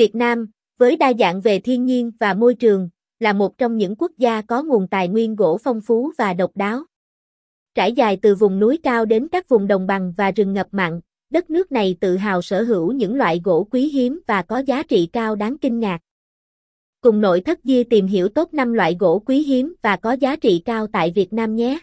Việt Nam, với đa dạng về thiên nhiên và môi trường, là một trong những quốc gia có nguồn tài nguyên gỗ phong phú và độc đáo. Trải dài từ vùng núi cao đến các vùng đồng bằng và rừng ngập mặn, đất nước này tự hào sở hữu những loại gỗ quý hiếm và có giá trị cao đáng kinh ngạc. Cùng nội thất Di tìm hiểu tốt 5 loại gỗ quý hiếm và có giá trị cao tại Việt Nam nhé.